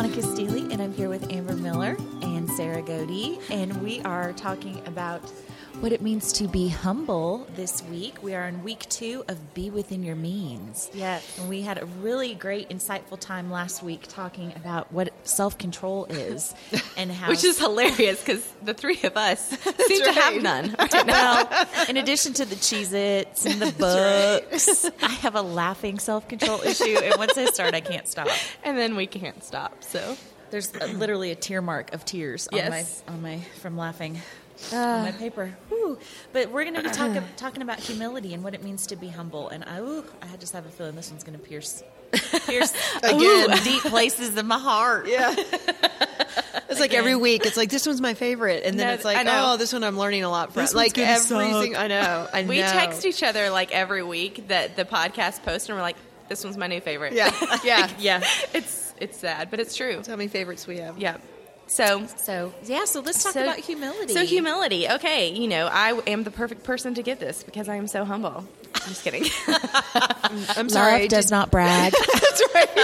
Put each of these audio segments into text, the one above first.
Monica Steely, and I'm here with Amber Miller and Sarah Godey, and we are talking about what it means to be humble this week. We are in week two of Be Within Your Means. Yes. And we had a really great, insightful time last week talking about what self control is and how. Which is hilarious because the three of us seem to have none. well, in addition to the Cheez Its and the books, I have a laughing self control issue. And once I start, I can't stop. And then we can't stop. So There's literally a tear mark of tears Yes. on my on my from laughing on my paper. Whew. But we're going to be talk, talking about humility and what it means to be humble. And I, ooh, I just have a feeling this one's going to pierce pierce Again. ooh, deep places in my heart. Yeah. It's like every week. It's like this one's my favorite, and then No, it's like, oh, this one I'm learning a lot from. This like gonna everything. suck. I know. I we know. text each other like every week that the podcast post, and we're like, "This one's my new favorite." Yeah, yeah. Yeah. it's it's sad, but it's true. That's how many favorites we have. Yeah. So So yeah, so let's talk So- about humility. So humility. Okay, you know, I am the perfect person to get this because I am so humble. I'm just kidding. I'm Love sorry. does did- not brag. That's right.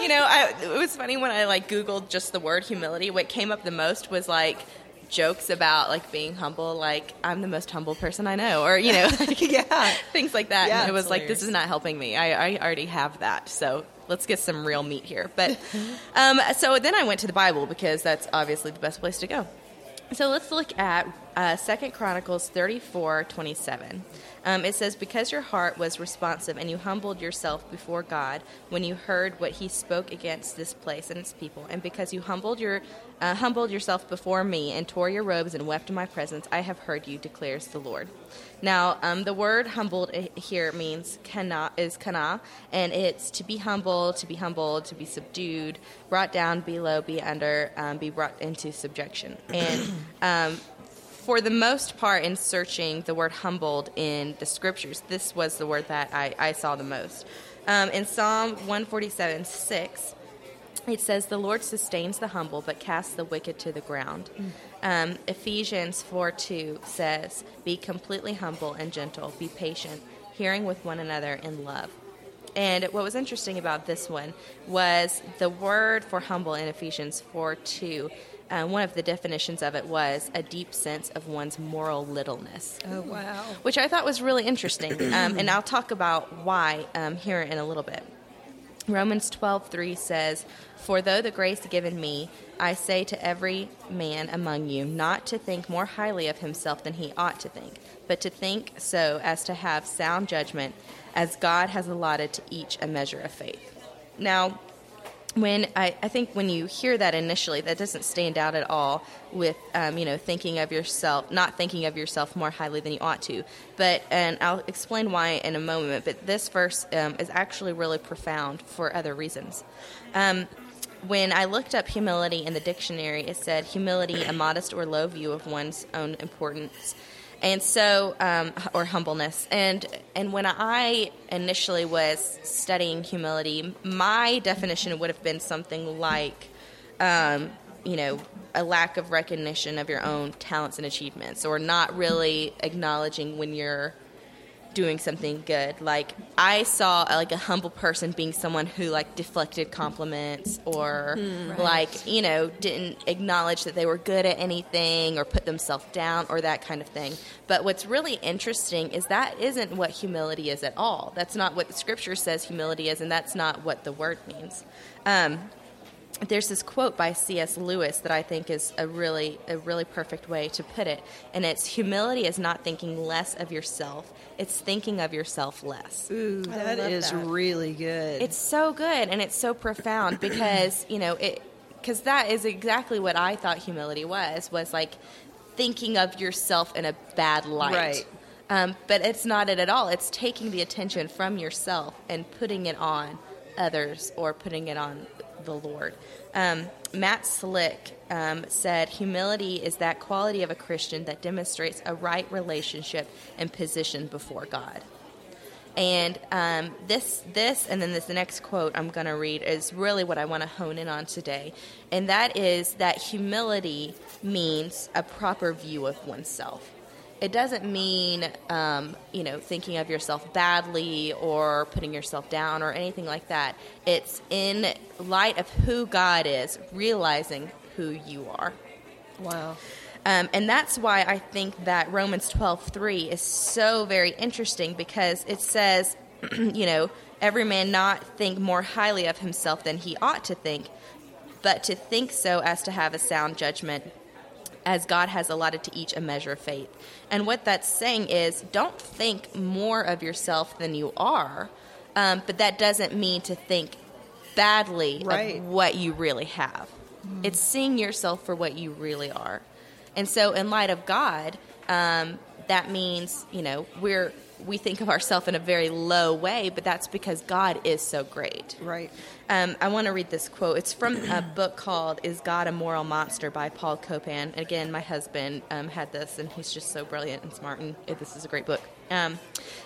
you know, I, it was funny when I like Googled just the word humility. What came up the most was like jokes about like being humble, like I'm the most humble person I know, or you know, like, Yeah. things like that. Yeah, and it was it's like, this is not helping me. I, I already have that, so let's get some real meat here. But um, so then I went to the Bible because that's obviously the best place to go. So let's look at uh, 2 Chronicles 34 27. Um, it says, Because your heart was responsive and you humbled yourself before God when you heard what he spoke against this place and its people, and because you humbled, your, uh, humbled yourself before me and tore your robes and wept in my presence, I have heard you, declares the Lord. Now, um, the word humbled uh, here means kana, is kana, and it's to be humble, to be humbled, to be subdued, brought down, be low, be under, um, be brought into subjection. And um, for the most part, in searching the word humbled in the scriptures, this was the word that I, I saw the most. Um, in Psalm 147 6, it says, The Lord sustains the humble, but casts the wicked to the ground. Um, Ephesians 4 2 says, Be completely humble and gentle, be patient, hearing with one another in love. And what was interesting about this one was the word for humble in Ephesians 4 2. Uh, one of the definitions of it was a deep sense of one's moral littleness Oh wow. which I thought was really interesting. Um, and I'll talk about why um, here in a little bit. Romans 12:3 says, "For though the grace given me, I say to every man among you, not to think more highly of himself than he ought to think, but to think so as to have sound judgment, as God has allotted to each a measure of faith." Now, when I, I think when you hear that initially, that doesn't stand out at all with um, you know thinking of yourself, not thinking of yourself more highly than you ought to. But and I'll explain why in a moment. But this verse um, is actually really profound for other reasons. Um, when I looked up humility in the dictionary, it said humility, a modest or low view of one's own importance. And so, um, or humbleness, and and when I initially was studying humility, my definition would have been something like, um, you know, a lack of recognition of your own talents and achievements, or not really acknowledging when you're doing something good. Like I saw like a humble person being someone who like deflected compliments or like, you know, didn't acknowledge that they were good at anything or put themselves down or that kind of thing. But what's really interesting is that isn't what humility is at all. That's not what the scripture says humility is and that's not what the word means. Um, there's this quote by C.S. Lewis that I think is a really a really perfect way to put it, and it's humility is not thinking less of yourself; it's thinking of yourself less. Ooh, that love is that. really good. It's so good and it's so profound because you know it because that is exactly what I thought humility was was like thinking of yourself in a bad light. Right. Um, but it's not it at all. It's taking the attention from yourself and putting it on others or putting it on the Lord. Um, Matt Slick um, said, Humility is that quality of a Christian that demonstrates a right relationship and position before God. And um, this, this, and then this the next quote I'm going to read is really what I want to hone in on today, and that is that humility means a proper view of oneself. It doesn't mean um, you know thinking of yourself badly or putting yourself down or anything like that. It's in light of who God is, realizing who you are. Wow. Um, and that's why I think that Romans twelve three is so very interesting because it says, you know, every man not think more highly of himself than he ought to think, but to think so as to have a sound judgment, as God has allotted to each a measure of faith. And what that's saying is, don't think more of yourself than you are, um, but that doesn't mean to think badly Right. of what you really have. It's seeing yourself for what you really are. And so, in light of God, um, that means you know we're we think of ourselves in a very low way, but that's because God is so great. Right. Um, I want to read this quote. It's from a book called "Is God a Moral Monster" by Paul Copan. Again, my husband um, had this, and he's just so brilliant and smart, and this is a great book. Um,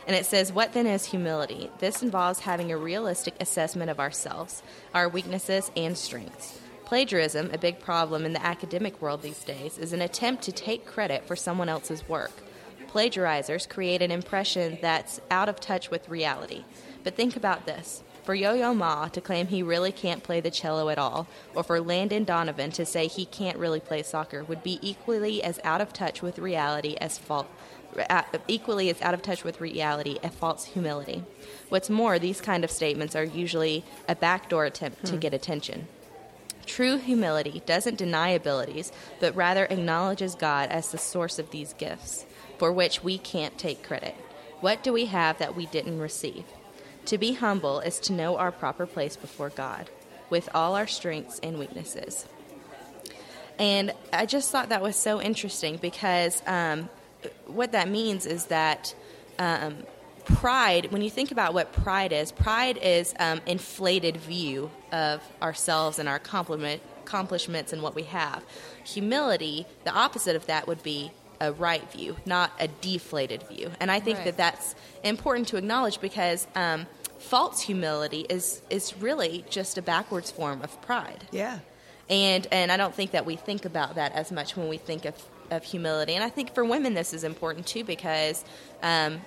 and it says, "What then is humility? This involves having a realistic assessment of ourselves, our weaknesses and strengths." Plagiarism, a big problem in the academic world these days, is an attempt to take credit for someone else's work. Plagiarizers create an impression that's out of touch with reality. But think about this. For Yo Yo Ma to claim he really can't play the cello at all, or for Landon Donovan to say he can't really play soccer, would be equally as out of touch with reality as false. Equally as out of touch with reality as false humility. What's more, these kind of statements are usually a backdoor attempt to hmm. get attention. True humility doesn't deny abilities, but rather acknowledges God as the source of these gifts, for which we can't take credit. What do we have that we didn't receive? To be humble is to know our proper place before God, with all our strengths and weaknesses. And I just thought that was so interesting because um, what that means is that um, pride, when you think about what pride is, pride is um, inflated view of ourselves and our accomplishments and what we have. Humility, the opposite of that would be a right view, not a deflated view. And I think Right. that that's important to acknowledge because um, false humility is is really just a backwards form of pride Yeah. and and I don't think that we think about that as much when we think of of humility. And I think for women this is important too because. Um,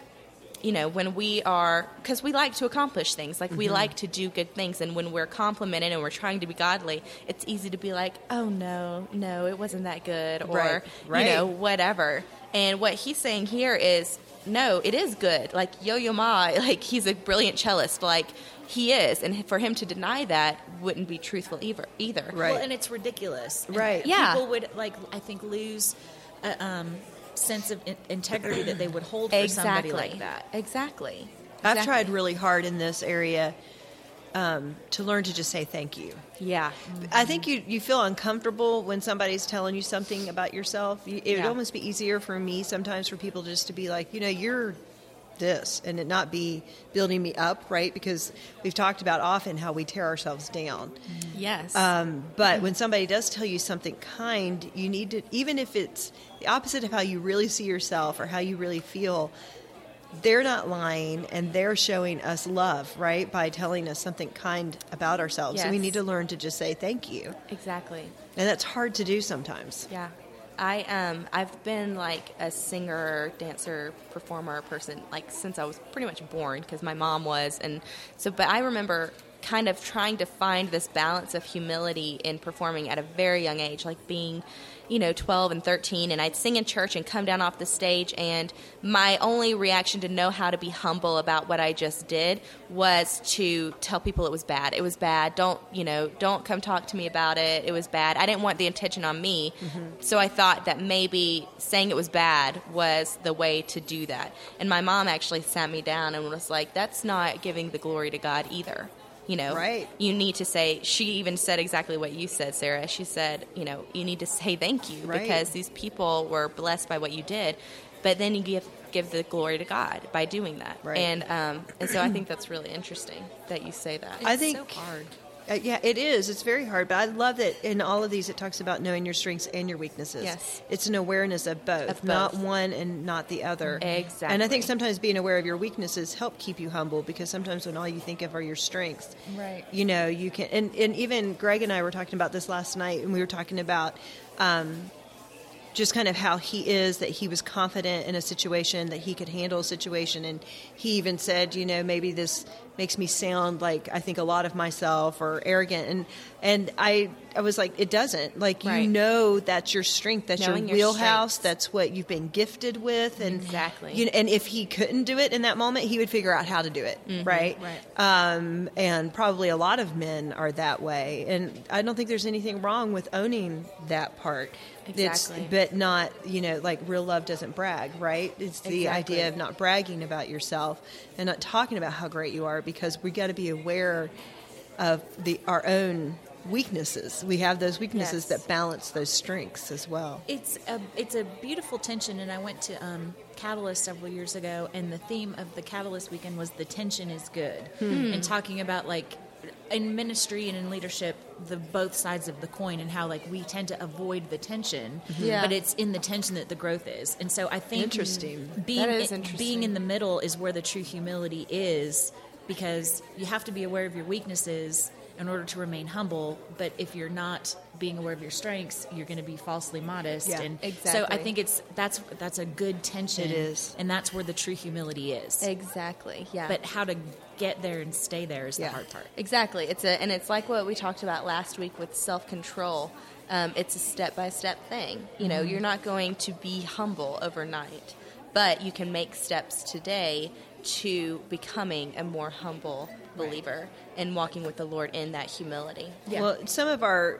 you know, when we are, because we like to accomplish things, like Mm-hmm. we like to do good things, and when we're complimented and we're trying to be godly, it's easy to be like, oh no, no, it wasn't that good, or, Right, right. you know, whatever. And what he's saying here is, no, it is good. Like Yo Yo Ma, like he's a brilliant cellist, like he is, and for him to deny that wouldn't be truthful either. Either, Right. Well, and it's ridiculous. And Right. Yeah. People would like I think lose a um, sense of in- integrity that they would hold for somebody like that. Exactly. I've Exactly. tried really hard in this area um, to learn to just say thank you. Yeah. I think you, you feel uncomfortable when somebody's telling you something about yourself. You, it would Yeah. almost be easier for me sometimes for people just to be like, you know, you're this, and it not be building me up, right? Because we've talked about often how we tear ourselves down. Yes. Um, but when somebody does tell you something kind, you need to, even if it's the opposite of how you really see yourself or how you really feel, they're not lying and they're showing us love, right? By telling us something kind about ourselves. So we need to learn to just say thank you. exactly. And that's hard to do sometimes. Yeah. I um I've been like a singer, dancer, performer person like since I was pretty much born because my mom was and so but I remember kind of trying to find this balance of humility in performing at a very young age like being you know 12 and 13 and I'd sing in church and come down off the stage and my only reaction to know how to be humble about what I just did was to tell people it was bad. It was bad. Don't, you know, don't come talk to me about it. It was bad. I didn't want the attention on me. Mm-hmm. So I thought that maybe saying it was bad was the way to do that. And my mom actually sat me down and was like, that's not giving the glory to God either. You know, Right. you need to say, she even said exactly what you said, Sarah. She said, you know, you need to say thank you Right. because these people were blessed by what you did. But then you give give the glory to God by doing that. Right. And um, and so I think that's really interesting that you say that. I It's think so hard. Uh, yeah, it is. It's very hard, but I love that in all of these it talks about knowing your strengths and your weaknesses. Yes. It's an awareness of both, Of not one and not the other. Exactly. And I think sometimes being aware of your weaknesses help keep you humble because sometimes when all you think of are your strengths, Right. you know, you can and, and even Greg and I were talking about this last night and we were talking about um, just kind of how he is, that he was confident in a situation, that he could handle a situation. And he even said, you know, maybe this makes me sound like I think a lot of myself or arrogant. And, and I, I was like, it doesn't. Like, Right. you know, that's your strength, that's Knowing your your wheelhouse, strengths. that's what you've been gifted with. And, Exactly. You and if he couldn't do it in that moment, he would figure out how to do it, right? right. Um, and probably a lot of men are that way. And I don't think there's anything wrong with owning that part. Exactly. It's, but not, you know, like real love doesn't brag, right? It's the Exactly. idea of not bragging about yourself and not talking about how great you are because we got to be aware of the our own weaknesses. We have those weaknesses Yes. that balance those strengths as well. It's a it's a beautiful tension, and I went to um, Catalyst several years ago, and the theme of the Catalyst weekend was the tension is good, and talking about like in ministry and in leadership, the both sides of the coin, and how like we tend to avoid the tension, Yeah. but it's in the tension that the growth is, and so I think Interesting. being That is interesting. being in the middle is where the true humility is, because you have to be aware of your weaknesses in order to remain humble. But if you're not being aware of your strengths, you're going to be falsely modest. Yeah, and so I think it's that's that's a good tension. It is. and that's where the true humility is. Exactly. Yeah. But how to get there and stay there is Yeah. the hard part. Exactly. It's a and it's like what we talked about last week with self control. Um, it's a step by step thing. You know, you're not going to be humble overnight, but you can make steps today to becoming a more humble believer and walking with the Lord in that humility. Yeah. Well, some of our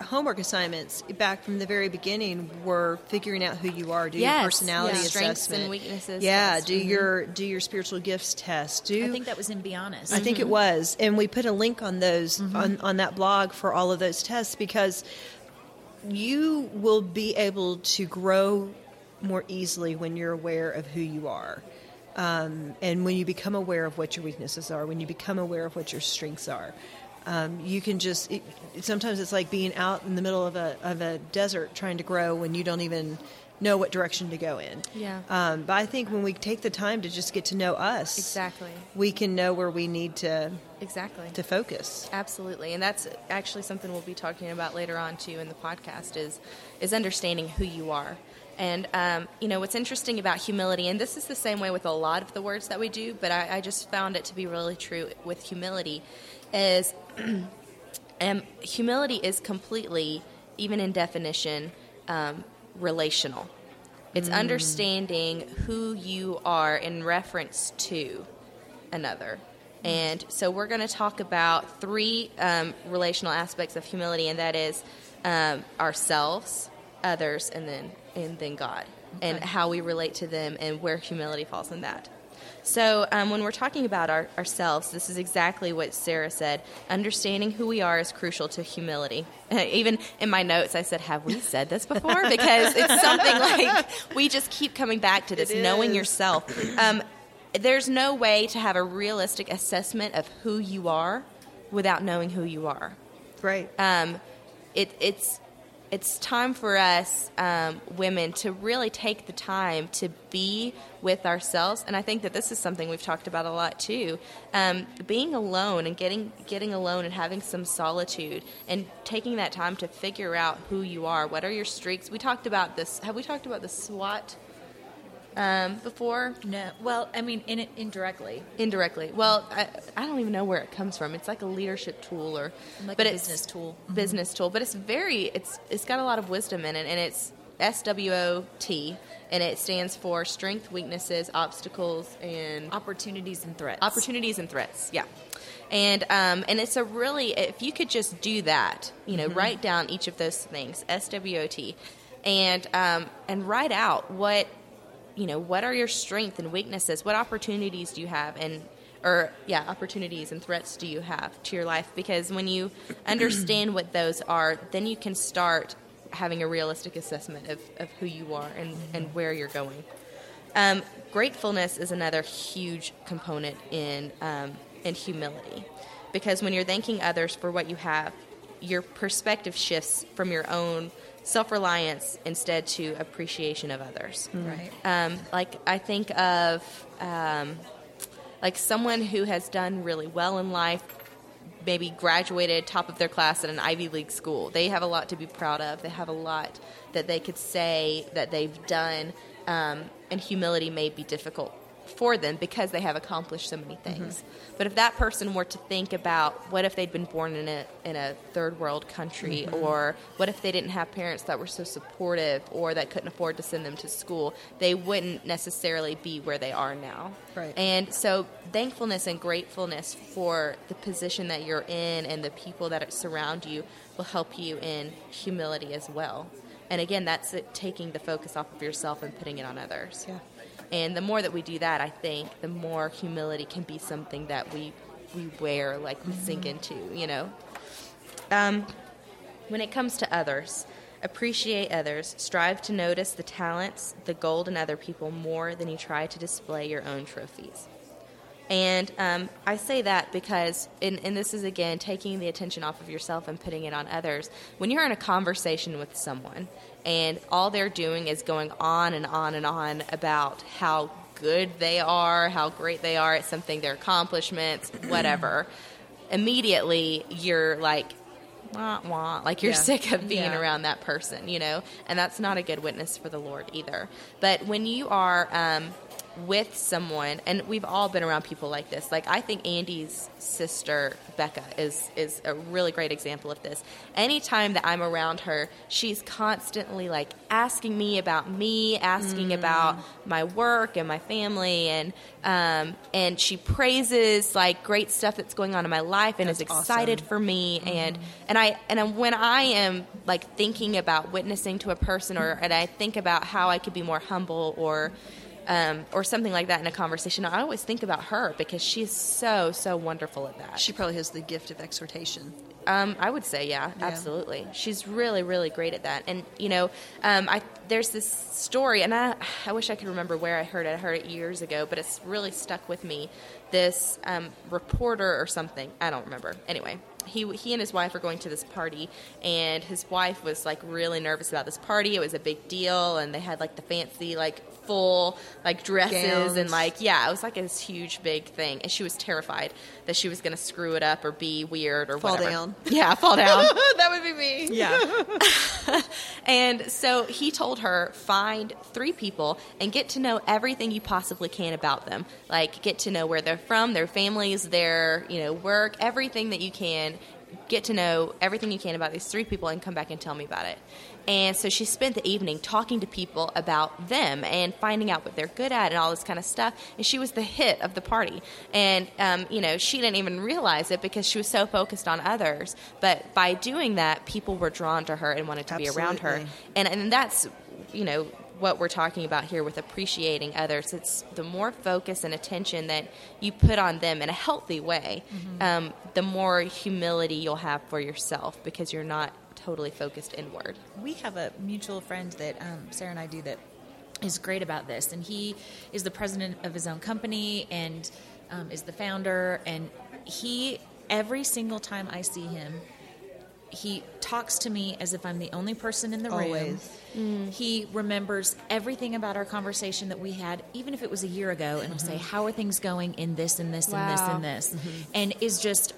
homework assignments back from the very beginning were figuring out who you are, do Yes, your personality yeah. Strengths and weaknesses Yeah, test. do mm-hmm. your do your spiritual gifts test. Do I think that was in Be Honest. I think it mm-hmm. was, and we put a link on those mm-hmm. on, on that blog for all of those tests because you will be able to grow more easily when you're aware of who you are. Um, and when you become aware of what your weaknesses are, when you become aware of what your strengths are, um, you can just. It, sometimes it's like being out in the middle of a of a desert trying to grow when you don't even know what direction to go in. Yeah. Um, but I think when we take the time to just get to know us, Exactly. we can know where we need to Exactly. to focus. Absolutely, and that's actually something we'll be talking about later on too in the podcast is is understanding who you are. And um, you know what's interesting about humility, and this is the same way with a lot of the words that we do, but I, I just found it to be really true with humility, is um, humility is completely, even in definition, um, relational. It's understanding who you are in reference to another. And so we're going to talk about three um, relational aspects of humility, and that is um, ourselves, others, and then and then God, and how we relate to them, and where humility falls in that. So um, when we're talking about our, ourselves, this is exactly what Sarah said. Understanding who we are is crucial to humility. Even in my notes, I said, "Have we said this before?" Because it's something like we just keep coming back to this, knowing yourself. Um, there's no way to have a realistic assessment of who you are without knowing who you are. Great. Um, it, it's it's time for us um, women to really take the time to be with ourselves, and I think that this is something we've talked about a lot too. Um, being alone and getting getting alone and having some solitude and taking that time to figure out who you are. What are your streaks? We talked about this. Have we talked about the SWOT um, before? No, well, I mean, in indirectly, Indirectly. Well, I, I don't even know where it comes from. It's like a leadership tool or like but a it's- business tool. Business tool, but it's very it's it's got a lot of wisdom in it and it's SWOT and it stands for strength, weaknesses, obstacles and Opportunities and threats. opportunities and threats. Yeah. And um, and it's a really if you could just do that, you know, write down each of those things, SWOT, and um, and write out what you know what are your strengths and weaknesses, what opportunities do you have, and or yeah, opportunities and threats do you have to your life? Because when you understand what those are, then you can start having a realistic assessment of, of who you are and, and where you're going. Um, gratefulness is another huge component in um, in humility, because when you're thanking others for what you have, your perspective shifts from your own self reliance instead to appreciation of others. Right. Um, like I think of um, like someone who has done really well in life maybe graduated top of their class at an Ivy League school. They have a lot to be proud of. They have a lot that they could say that they've done, um, and humility may be difficult for them because they have accomplished so many things. Mm-hmm. But if that person were to think about what if they'd been born in a in a third world country, mm-hmm. or what if they didn't have parents that were so supportive, or that couldn't afford to send them to school, they wouldn't necessarily be where they are now. Right. And so, thankfulness and gratefulness for the position that you're in and the people that surround you will help you in humility as well. And again, that's it, taking the focus off of yourself and putting it on others. Yeah. And the more that we do that, I think the more humility can be something that we we wear, like we mm-hmm. sink into, you know. Um, when it comes to others, appreciate others. Strive to notice the talents, the gold in other people more than you try to display your own trophies. And um, I say that because, and, and, this is again taking the attention off of yourself and putting it on others. When you're in a conversation with someone and all they're doing is going on and on and on about how good they are, how great they are at something, their accomplishments, whatever, immediately you're like, wah, wah, like you're yeah. sick of being yeah. around that person, you know? And that's not a good witness for the Lord either. But when you are, um, with someone, and we've all been around people like this. Like I think Andy's sister Becca is is a really great example of this. Anytime that I'm around her, she's constantly like asking me about me, asking mm. about my work and my family, and um, and she praises like great stuff that's going on in my life and that's is excited awesome. for me. Mm. And and I and when I am like thinking about witnessing to a person, or and I think about how I could be more humble or um, or something like that in a conversation, I always think about her because she's so so wonderful at that. She probably has the gift of exhortation. Um, I would say, yeah, yeah, absolutely. She's really, really great at that. And you know, um, I there's this story, and I I wish I could remember where I heard it. I heard it years ago, but it's really stuck with me. This um, reporter or something, I don't remember. Anyway, he he and his wife are going to this party, and his wife was like really nervous about this party. It was a big deal, and they had like the fancy like full like dresses Gowns. and like yeah, it was like this huge big thing, and she was terrified that she was going to screw it up or be weird or fall whatever. down. Yeah, fall down. that would be me. Yeah. and so he told her find three people and get to know everything you possibly can about them. Like get to know where they're from, their families, their you know work, everything that you can. Get to know everything you can about these three people and come back and tell me about it. And so she spent the evening talking to people about them and finding out what they're good at and all this kind of stuff. And she was the hit of the party. And, um, you know, she didn't even realize it because she was so focused on others. But by doing that, people were drawn to her and wanted to Absolutely. be around her. And, and that's, you know, what we're talking about here with appreciating others. It's the more focus and attention that you put on them in a healthy way, mm-hmm. um, the more humility you'll have for yourself because you're not totally focused inward. We have a mutual friend that um, Sarah and I do that is great about this, and he is the president of his own company and um, is the founder. And he, every single time I see him, he talks to me as if I'm the only person in the Always. room. Mm. He remembers everything about our conversation that we had, even if it was a year ago, and mm-hmm. will say, "How are things going in this and this wow. and this and this?" Mm-hmm. And is just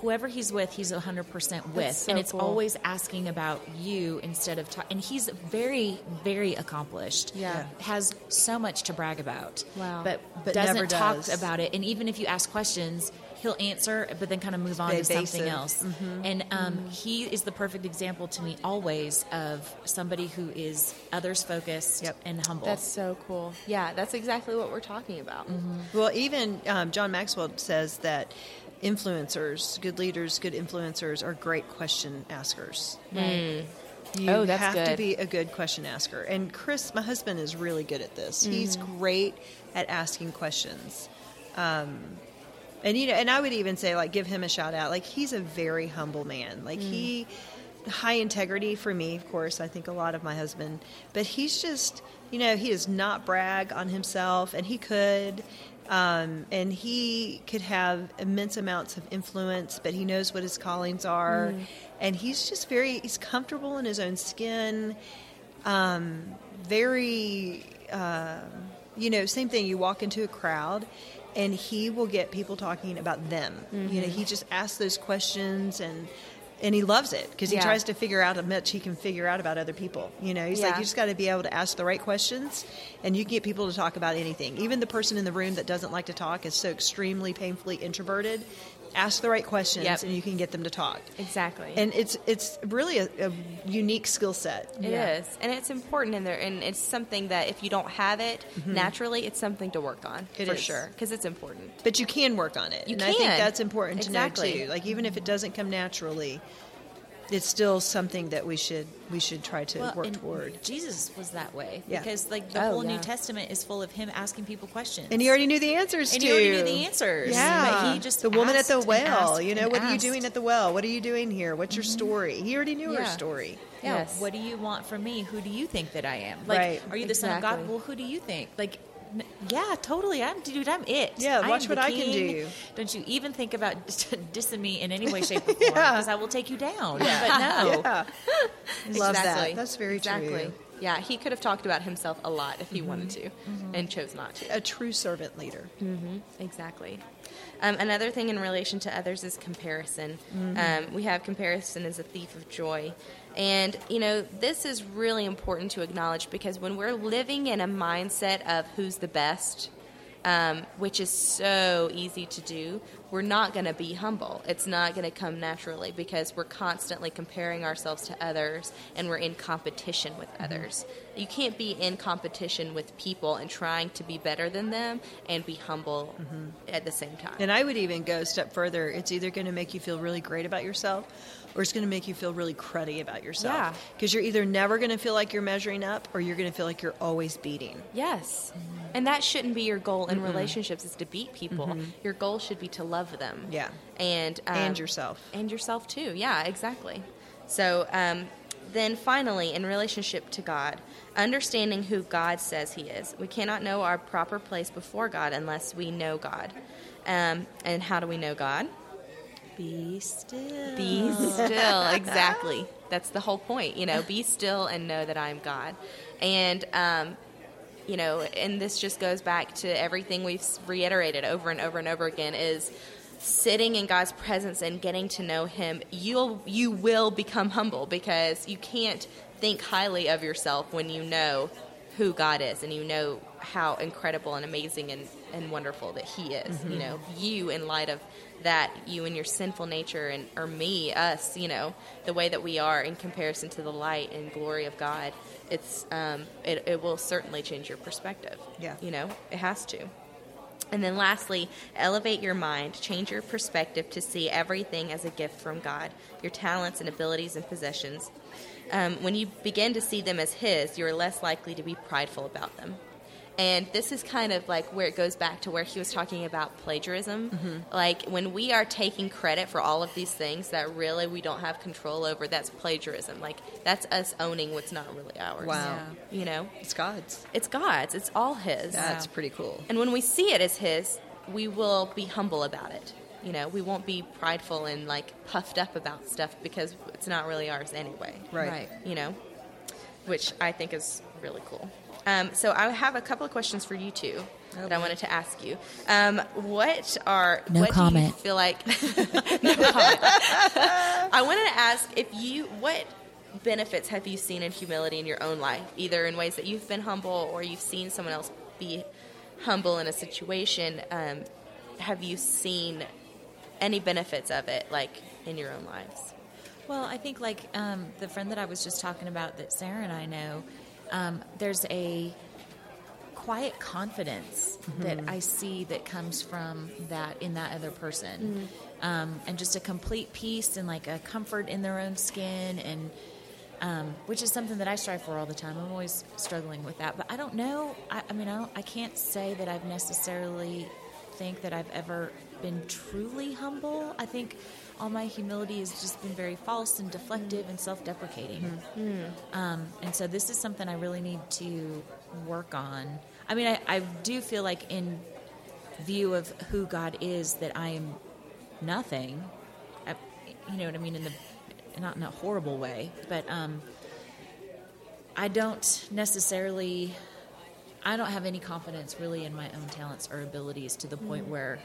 whoever he's with, he's 100 percent with, so and it's cool. always asking about you instead of. Ta- and he's very, very accomplished. Yeah, has so much to brag about. Wow, but, but doesn't does. talk about it. And even if you ask questions he'll answer, but then kind of move on to something else. Mm-hmm. And um, mm-hmm. he is the perfect example to me always of somebody who is others focused yep. and humble. That's so cool. Yeah, that's exactly what we're talking about. Mm-hmm. Well, even um, John Maxwell says that influencers, good leaders, good influencers are great question askers. Mm. You oh, that's have good. to be a good question asker. And Chris, my husband, is really good at this. He's mm-hmm. great at asking questions. Um, and you know, and I would even say like give him a shout out. Like he's a very humble man. Like mm. he high integrity for me, of course. I think a lot of my husband, but he's just you know he does not brag on himself, and he could. Um, and he could have immense amounts of influence, but he knows what his callings are, mm. and he's just very he's comfortable in his own skin. Um, very, uh, you know, same thing. You walk into a crowd, and he will get people talking about them. You know, he mm-hmm. just asks those questions and. And he loves it because he Yeah. tries to figure out how much he can figure out about other people. You know, he's like, you just got to be able to ask the right questions, and you can get people to talk about anything. Even the person in the room that doesn't like to talk is so extremely painfully introverted. Ask the right questions, Yep. and you can get them to talk. Exactly. And it's it's really a, a unique skill set. It is, Yeah. and it's important in there, and it's something that if you don't have it mm-hmm. naturally, it's something to work on It for is. sure because it's important. But you can work on it. You and I think that's important to Exactly. know too. Like even if it doesn't come naturally, it's still something that we should we should try to Well, work and toward. Jesus was that way Yeah. because like the Oh, whole yeah. New Testament is full of him asking people questions. And he already knew the answers and to. he already knew the answers. Yeah, but he just the woman at the well. You know, and what are you doing at the well? What are you doing here? What's your mm-hmm. story? He already knew her story. Yeah. Yes. What do you want from me? Who do you think that I am? Like, Right. are you the son of God? Well, who do you think? Like, n- yeah, totally. I'm, dude. I'm it. Yeah, I watch what I can do. Don't you even think about dissing me in any way, shape, or form? Yeah. Because I will take you down. Yeah. But no. Yeah, love exactly. that. That's very exactly. true. Yeah, he could have talked about himself a lot if he wanted to, and chose not to. A true servant leader. Exactly. Um, another thing in relation to others is comparison. Um, we have comparison as a thief of joy. And, you know, this is really important to acknowledge because when we're living in a mindset of who's the best, um, which is so easy to do, we're not going to be humble. It's not going to come naturally because we're constantly comparing ourselves to others and we're in competition with others. You can't be in competition with people and trying to be better than them and be humble at the same time. And I would even go a step further. It's either going to make you feel really great about yourself or it's going to make you feel really cruddy about yourself. Yeah. Because you're either never going to feel like you're measuring up or you're going to feel like you're always beating. Yes. And that shouldn't be your goal in relationships is to beat people. Your goal should be to love them. Yeah. And um, and yourself. and yourself too. Yeah, exactly. So um, then finally, in relationship to God, understanding who God says He is. We cannot know our proper place before God unless we know God. Um, and how do we know God? Be still. Be still. Exactly. That's the whole point. You know, be still and know that I'm God. And, um, you know, and this just goes back to everything we've reiterated over and over and over again is sitting in God's presence and getting to know Him. You'll you will become humble because you can't think highly of yourself when you know who God is and you know how incredible and amazing and, and wonderful that He is. You know, you in light of that, you and your sinful nature, and or me, us, you know, the way that we are in comparison to the light and glory of God. It's um, it, it will certainly change your perspective. Yeah. you know, it has to. And then lastly, elevate your mind, change your perspective to see everything as a gift from God, your talents and abilities and possessions. Um, when you begin to see them as His, you're less likely to be prideful about them. And this is kind of like where it goes back to where he was talking about plagiarism. Mm-hmm. Like when we are taking credit for all of these things that really we don't have control over, that's plagiarism. Like that's us owning what's not really ours. Wow. You know, It's God's. it's God's, it's all His. That's pretty cool. And when we see it as His, we will be humble about it. You know, we won't be prideful and like puffed up about stuff because it's not really ours anyway. Right. Right. You know, which I think is really cool. Um, so I have a couple of questions for you two that I wanted to ask you. Um, what are No what do you comment. feel like? no comment. I wanted to ask if you what benefits have you seen in humility in your own life, either in ways that you've been humble or you've seen someone else be humble in a situation. Um, have you seen any benefits of it, like in your own lives? Well, I think like um, the friend that I was just talking about that Sarah and I know, um, there's a quiet confidence that I see that comes from that in that other person, um, and just a complete peace and like a comfort in their own skin, and um, which is something that I strive for all the time. I'm always struggling with that, but I don't know. I, I mean, I, don't, I can't say that I've necessarily think that I've ever been truly humble. I think all my humility has just been very false and deflective and self-deprecating. Um, and so this is something I really need to work on. I mean, I, I do feel like in view of who God is, that I am nothing. I, you know what I mean? In the not in a horrible way, but um, I don't necessarily I don't have any confidence really in my own talents or abilities to the point where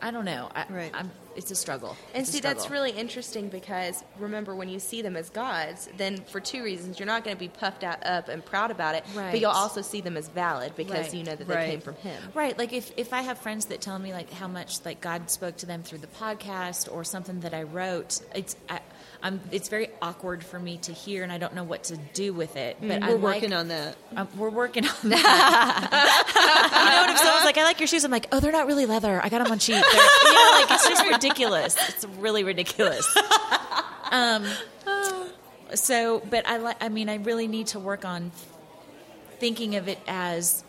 I don't know. I, Right. I'm, it's a struggle. And It's see, that's really interesting because remember, when you see them as gods, then for two reasons, you're not going to be puffed out, up and proud about it, Right. but you'll also see them as valid because Right. you know that Right. they came from Him. Right, like if, if I have friends that tell me like how much like God spoke to them through the podcast or something that I wrote, it's I, I'm it's very awkward for me to hear, and I don't know what to do with it. But I We're like- working on that. Um, we're working on that. you know what? If someone's like, "I like your shoes," I'm like, "Oh, they're not really leather. I got them on cheap." They're, you know, like it's just ridiculous. It's really ridiculous. Um, so, but I like. I mean, I really need to work on thinking of it as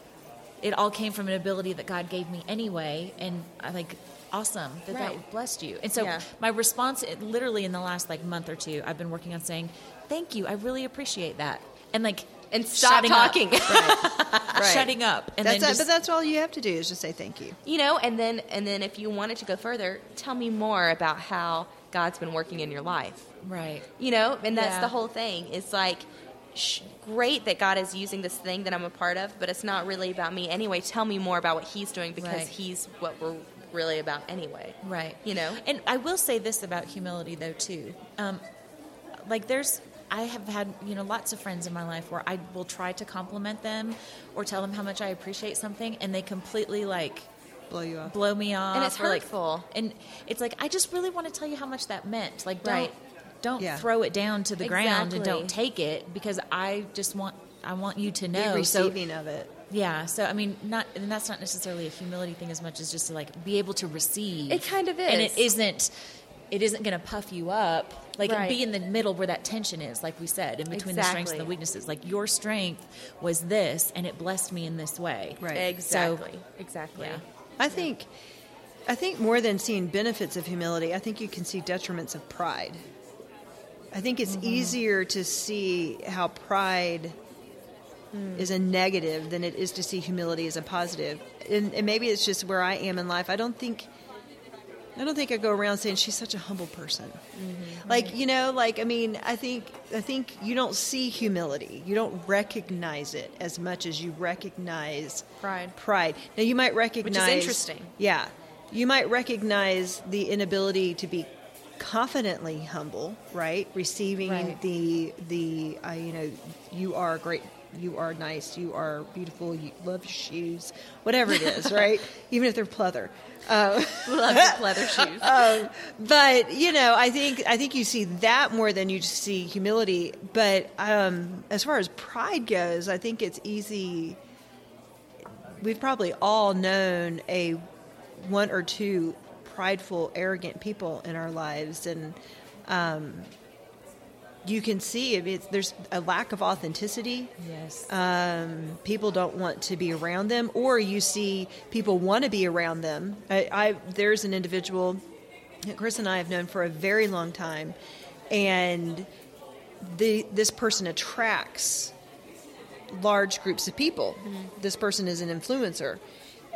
it all came from an ability that God gave me anyway, and I like awesome that Right. that blessed you. And so Yeah. my response, it, literally in the last like month or two, I've been working on saying, "Thank you. I really appreciate that," and like And stop shutting up. talking. Right. shutting up, and that's then it, just, but that's all you have to do is just say thank you. You know, and then and then if you wanted to go further, tell me more about how God's been working in your life. right. You know, and that's Yeah. the whole thing. It's like sh- great that God is using this thing that I'm a part of, but it's not really about me anyway. Tell me more about what He's doing because Right. He's what we're really about anyway. Right. You know? And I will say this about humility, though, too. Um, like, there's, I have had, you know, lots of friends in my life where I will try to compliment them or tell them how much I appreciate something, and they completely, like, Blow you off. blow me off. And it's or, like- hurtful. and it's like, I just really want to tell you how much that meant. Like, don't, Right. don't Yeah. throw it down to the ground and don't take it because I just want, I want you to Be know. So, receiving of it. yeah. So, I mean, not, and that's not necessarily a humility thing as much as just to, like, be able to receive. It kind of is, and it isn't it isn't going to puff you up like Right. be in the middle where that tension is like we said in between the strengths and the weaknesses like your strength was this and it blessed me in this way Right. Exactly. exactly. yeah I think, I think more than seeing benefits of humility, I think you can see detriments of pride. I think it's mm-hmm. easier to see how pride hmm. is a negative than it is to see humility as a positive. And, and maybe it's just where I am in life. I don't think. I don't think I go around saying she's such a humble person. Like you know, like I mean, I think I think you don't see humility. You don't recognize it as much as you recognize Pride. Pride. Now you might recognize which is interesting. Yeah, you might recognize the inability to be confidently humble, right? Receiving Right. the the uh, you know you are a great. You are nice. You are beautiful. You love your shoes, whatever it is, right? Even if they're pleather. Uh, Love the leather shoes. um, but you know, I think I think you see that more than you see humility. But um, as far as pride goes, I think it's easy. We've probably all known a one or two prideful, arrogant people in our lives, and um, you can see there's a lack of authenticity yes um, people don't want to be around them, or you see people want to be around them. I, I there's an individual that Chris and I have known for a very long time, and the this person attracts large groups of people. This person is an influencer.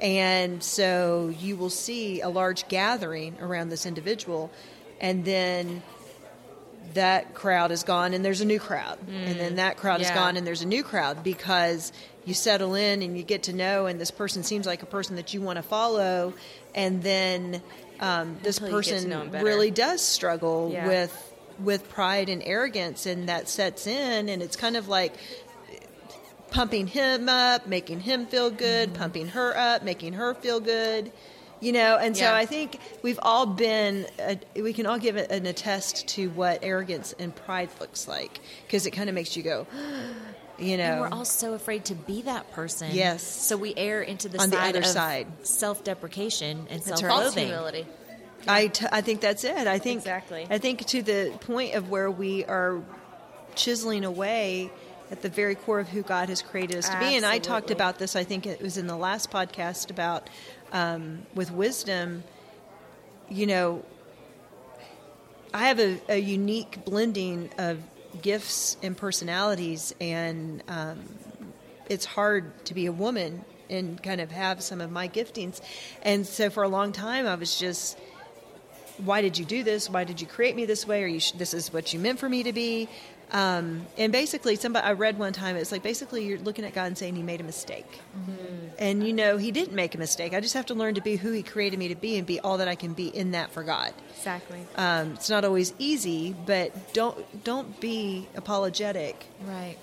And so you will see a large gathering around this individual, and then that crowd is gone and there's a new crowd and then that crowd is gone and there's a new crowd because you settle in and you get to know and this person seems like a person that you want to follow and then um, this Until you get to person know 'em better. really does struggle Yeah. with with pride and arrogance and that sets in and it's kind of like pumping him up making him feel good Mm-hmm. pumping her up making her feel good you know and so i think we've all been uh, we can all give an attest to what arrogance and pride looks like because it kind of makes you go you know and we're all so afraid to be that person Yes. so we err into the On the other of side. self-deprecation and That's self-loathing humility. I, t- I think that's it. I think Exactly. I think to the point of where we are chiseling away at the very core of who God has created us to be. And I talked about this. I think it was in the last podcast about um, with wisdom. You know, I have a, a unique blending of gifts and personalities, and um, it's hard to be a woman and kind of have some of my giftings. And so for a long time, I was just, why did you do this? Why did you create me this way? Are you? Sh- this is what you meant for me to be. Um, and basically, somebody I read one time, it's like basically you're looking at God and saying He made a mistake, and you know He didn't make a mistake. I just have to learn to be who He created me to be and be all that I can be in that for God. Exactly. Um, it's not always easy, but don't don't be apologetic. Right.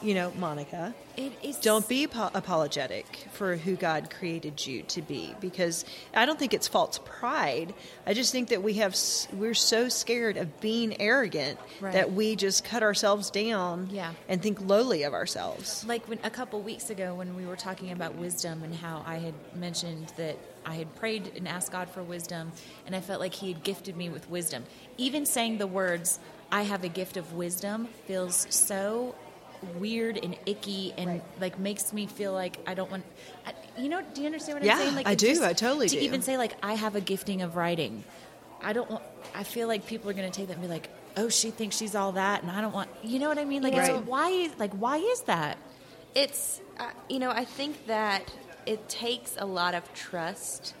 You know, Monica. It is. Don't be apo- apologetic for who God created you to be, because I don't think it's false pride. I just think that we have s- we're so scared of being arrogant Right. that we just cut ourselves down Yeah. and think lowly of ourselves. like when a couple weeks ago when we were talking about wisdom and how I had mentioned that I had prayed and asked God for wisdom and I felt like he had gifted me with wisdom. Even saying the words I have a gift of wisdom feels so weird and icky and like makes me feel like I don't want I, you know do you understand what Yeah, I'm saying like I it's do. I totally to do. even say like I have a gifting of writing I don't want I feel like people are going to take that and be like oh she thinks she's all that and I don't want you know what I mean like it's Right. why like why is that It's, uh, you know, I think that it takes a lot of trust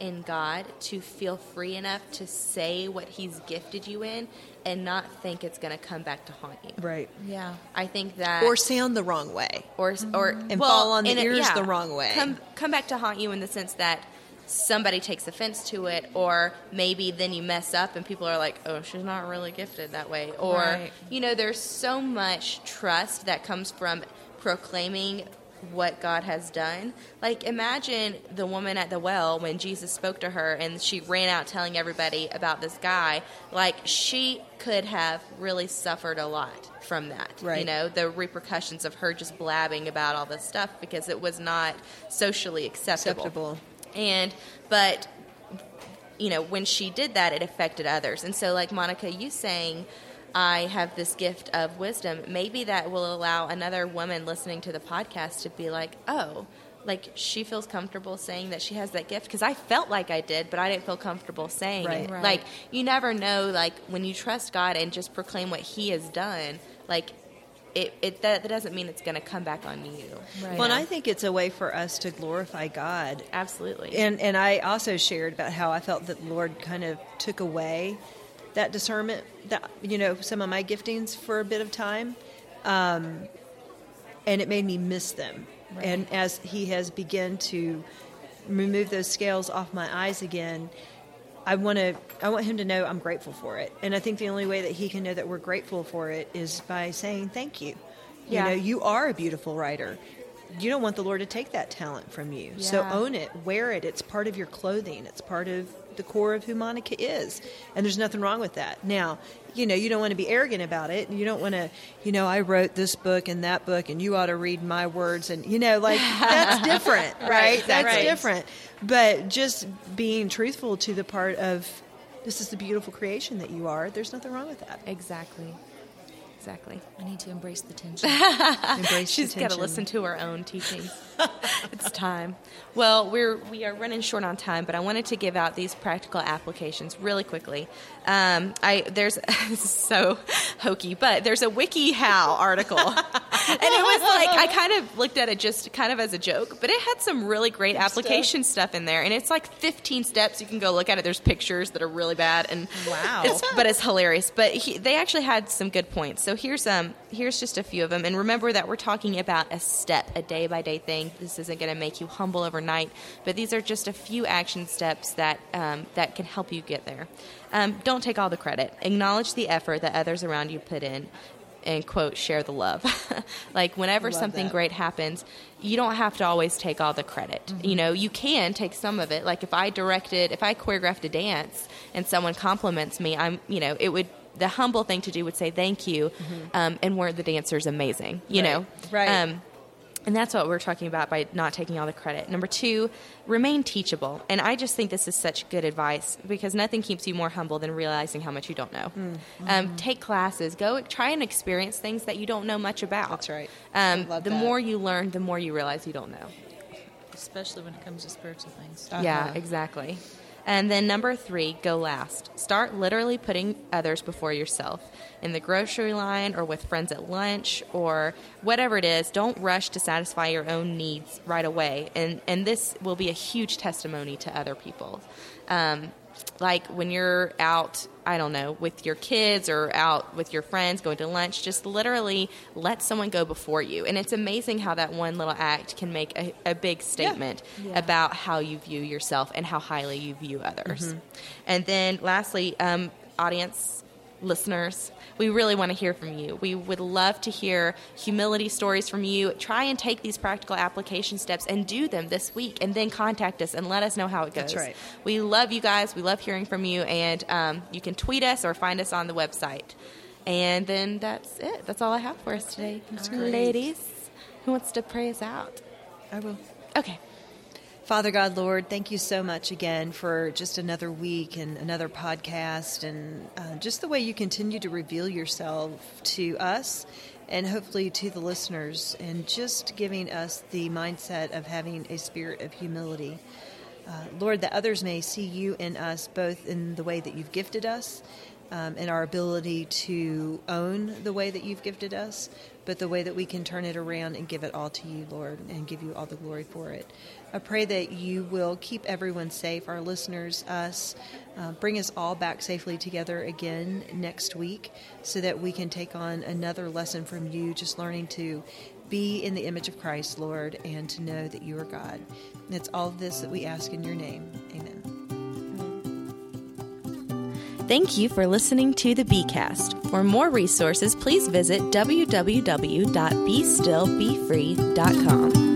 in God to feel free enough to say what He's gifted you in and not think it's going to come back to haunt you. Right. yeah I think that. Or sound the wrong way. or or mm-hmm. And well, fall on the in a- ears the wrong way. Come come back to haunt you in the sense that somebody takes offense to it, or maybe then you mess up and people are like, "Oh, she's not really gifted that way," or Right. you know, there's so much trust that comes from proclaiming what God has done. Like imagine the woman at the well when Jesus spoke to her and she ran out telling everybody about this guy. Like she could have really suffered a lot from that. You know, the repercussions of her just blabbing about all this stuff because it was not socially acceptable. Acceptable. And but you know, when she did that, it affected others. And so, like Monica, you saying, I have this gift of wisdom, maybe that will allow another woman listening to the podcast to be like, oh, like she feels comfortable saying that she has that gift because I felt like I did, but I didn't feel comfortable saying Right. it. Right. Like you never know, like when you trust God and just proclaim what He has done, like it, it that, that doesn't mean it's going to come back on you. Right. Well, and I think it's a way for us to glorify God Absolutely. And and I also shared about how I felt that the Lord kind of took away that discernment that you know some of my giftings for a bit of time, um, and it made me miss them. And as He has begun to remove those scales off my eyes again, I want to I want Him to know I'm grateful for it. And I think the only way that He can know that we're grateful for it is by saying thank you. Yeah. You know, you are a beautiful writer. You don't want the Lord to take that talent from you. So own it, wear it. It's part of your clothing. It's part of the core of who Monica is. And there's nothing wrong with that. Now, you know, you don't want to be arrogant about it. You don't want to, you know, I wrote this book and that book and you ought to read my words and you know, like that's different, right? Right, That's exactly. different. But just being truthful to the part of this is the beautiful creation that you are, there's nothing wrong with that. exactly. Exactly. I need to embrace the tension Embrace She's got to listen to her own teachings. it's time. Well, we're we are running short on time, but I wanted to give out these practical applications really quickly. Um, I there's this is so hokey, but there's a WikiHow article, and it was like I kind of looked at it just kind of as a joke, but it had some really great application stuff. in there, and it's like 15 steps. You can go look at it. There's pictures that are really bad, and Wow. it's, but it's hilarious. But he, they actually had some good points. So here's um here's just a few of them. And remember that we're talking about a step, a day by day thing. This isn't going to make you humble overnight, but these are just a few action steps that um, that can help you get there. Um, don't take all the credit. Acknowledge the effort that others around you put in. And quote, share the love. like whenever Love something that. great happens, you don't have to always take all the credit. Mm-hmm. You know, you can take some of it. Like if I directed, if I choreographed a dance and someone compliments me, I'm, you know, it would. The humble thing to do would say thank you, um, and where the dancer's amazing. You Mm-hmm. Right. know, Right. Um, and that's what we're talking about by not taking all the credit. Number two, remain teachable. And I just think this is such good advice because nothing keeps you more humble than realizing how much you don't know. Mm-hmm. Um, take classes, go try and experience things that you don't know much about. That's right. Um, I the that. more you learn, the more you realize you don't know. especially when it comes to spiritual things Yeah, Uh-huh. exactly. And then number three, go last. Start literally putting others before yourself in the grocery line or with friends at lunch or whatever it is. Don't rush to satisfy your own needs right away. And, and this will be a huge testimony to other people. Um, like when you're out, I don't know, with your kids or out with your friends going to lunch, just literally let someone go before you. And it's amazing how that one little act can make a, a big statement Yeah. about how you view yourself and how highly you view others. And then lastly, um, audience listeners, we really want to hear from you. We would love to hear humility stories from you. Try and take these practical application steps and do them this week, and then contact us and let us know how it goes. Right. We love you guys. We love hearing from you, and um, you can tweet us or find us on the website. And then that's it. That's all I have for us today. Ladies, who wants to pray us out? I will. Okay. Father God, Lord, thank you so much again for just another week and another podcast and uh, just the way you continue to reveal yourself to us and hopefully to the listeners and just giving us the mindset of having a spirit of humility. Uh, Lord, that others may see you in us both in the way that you've gifted us um, and our ability to own the way that you've gifted us, but the way that we can turn it around and give it all to you, Lord, and give you all the glory for it. I pray that you will keep everyone safe, our listeners, us, uh, bring us all back safely together again next week so that we can take on another lesson from you, just learning to be in the image of Christ, Lord, and to know that you are God. And it's all this that we ask in your name. Amen. Thank you for listening to the Bcast. For more resources, please visit www.bestillbefree.com.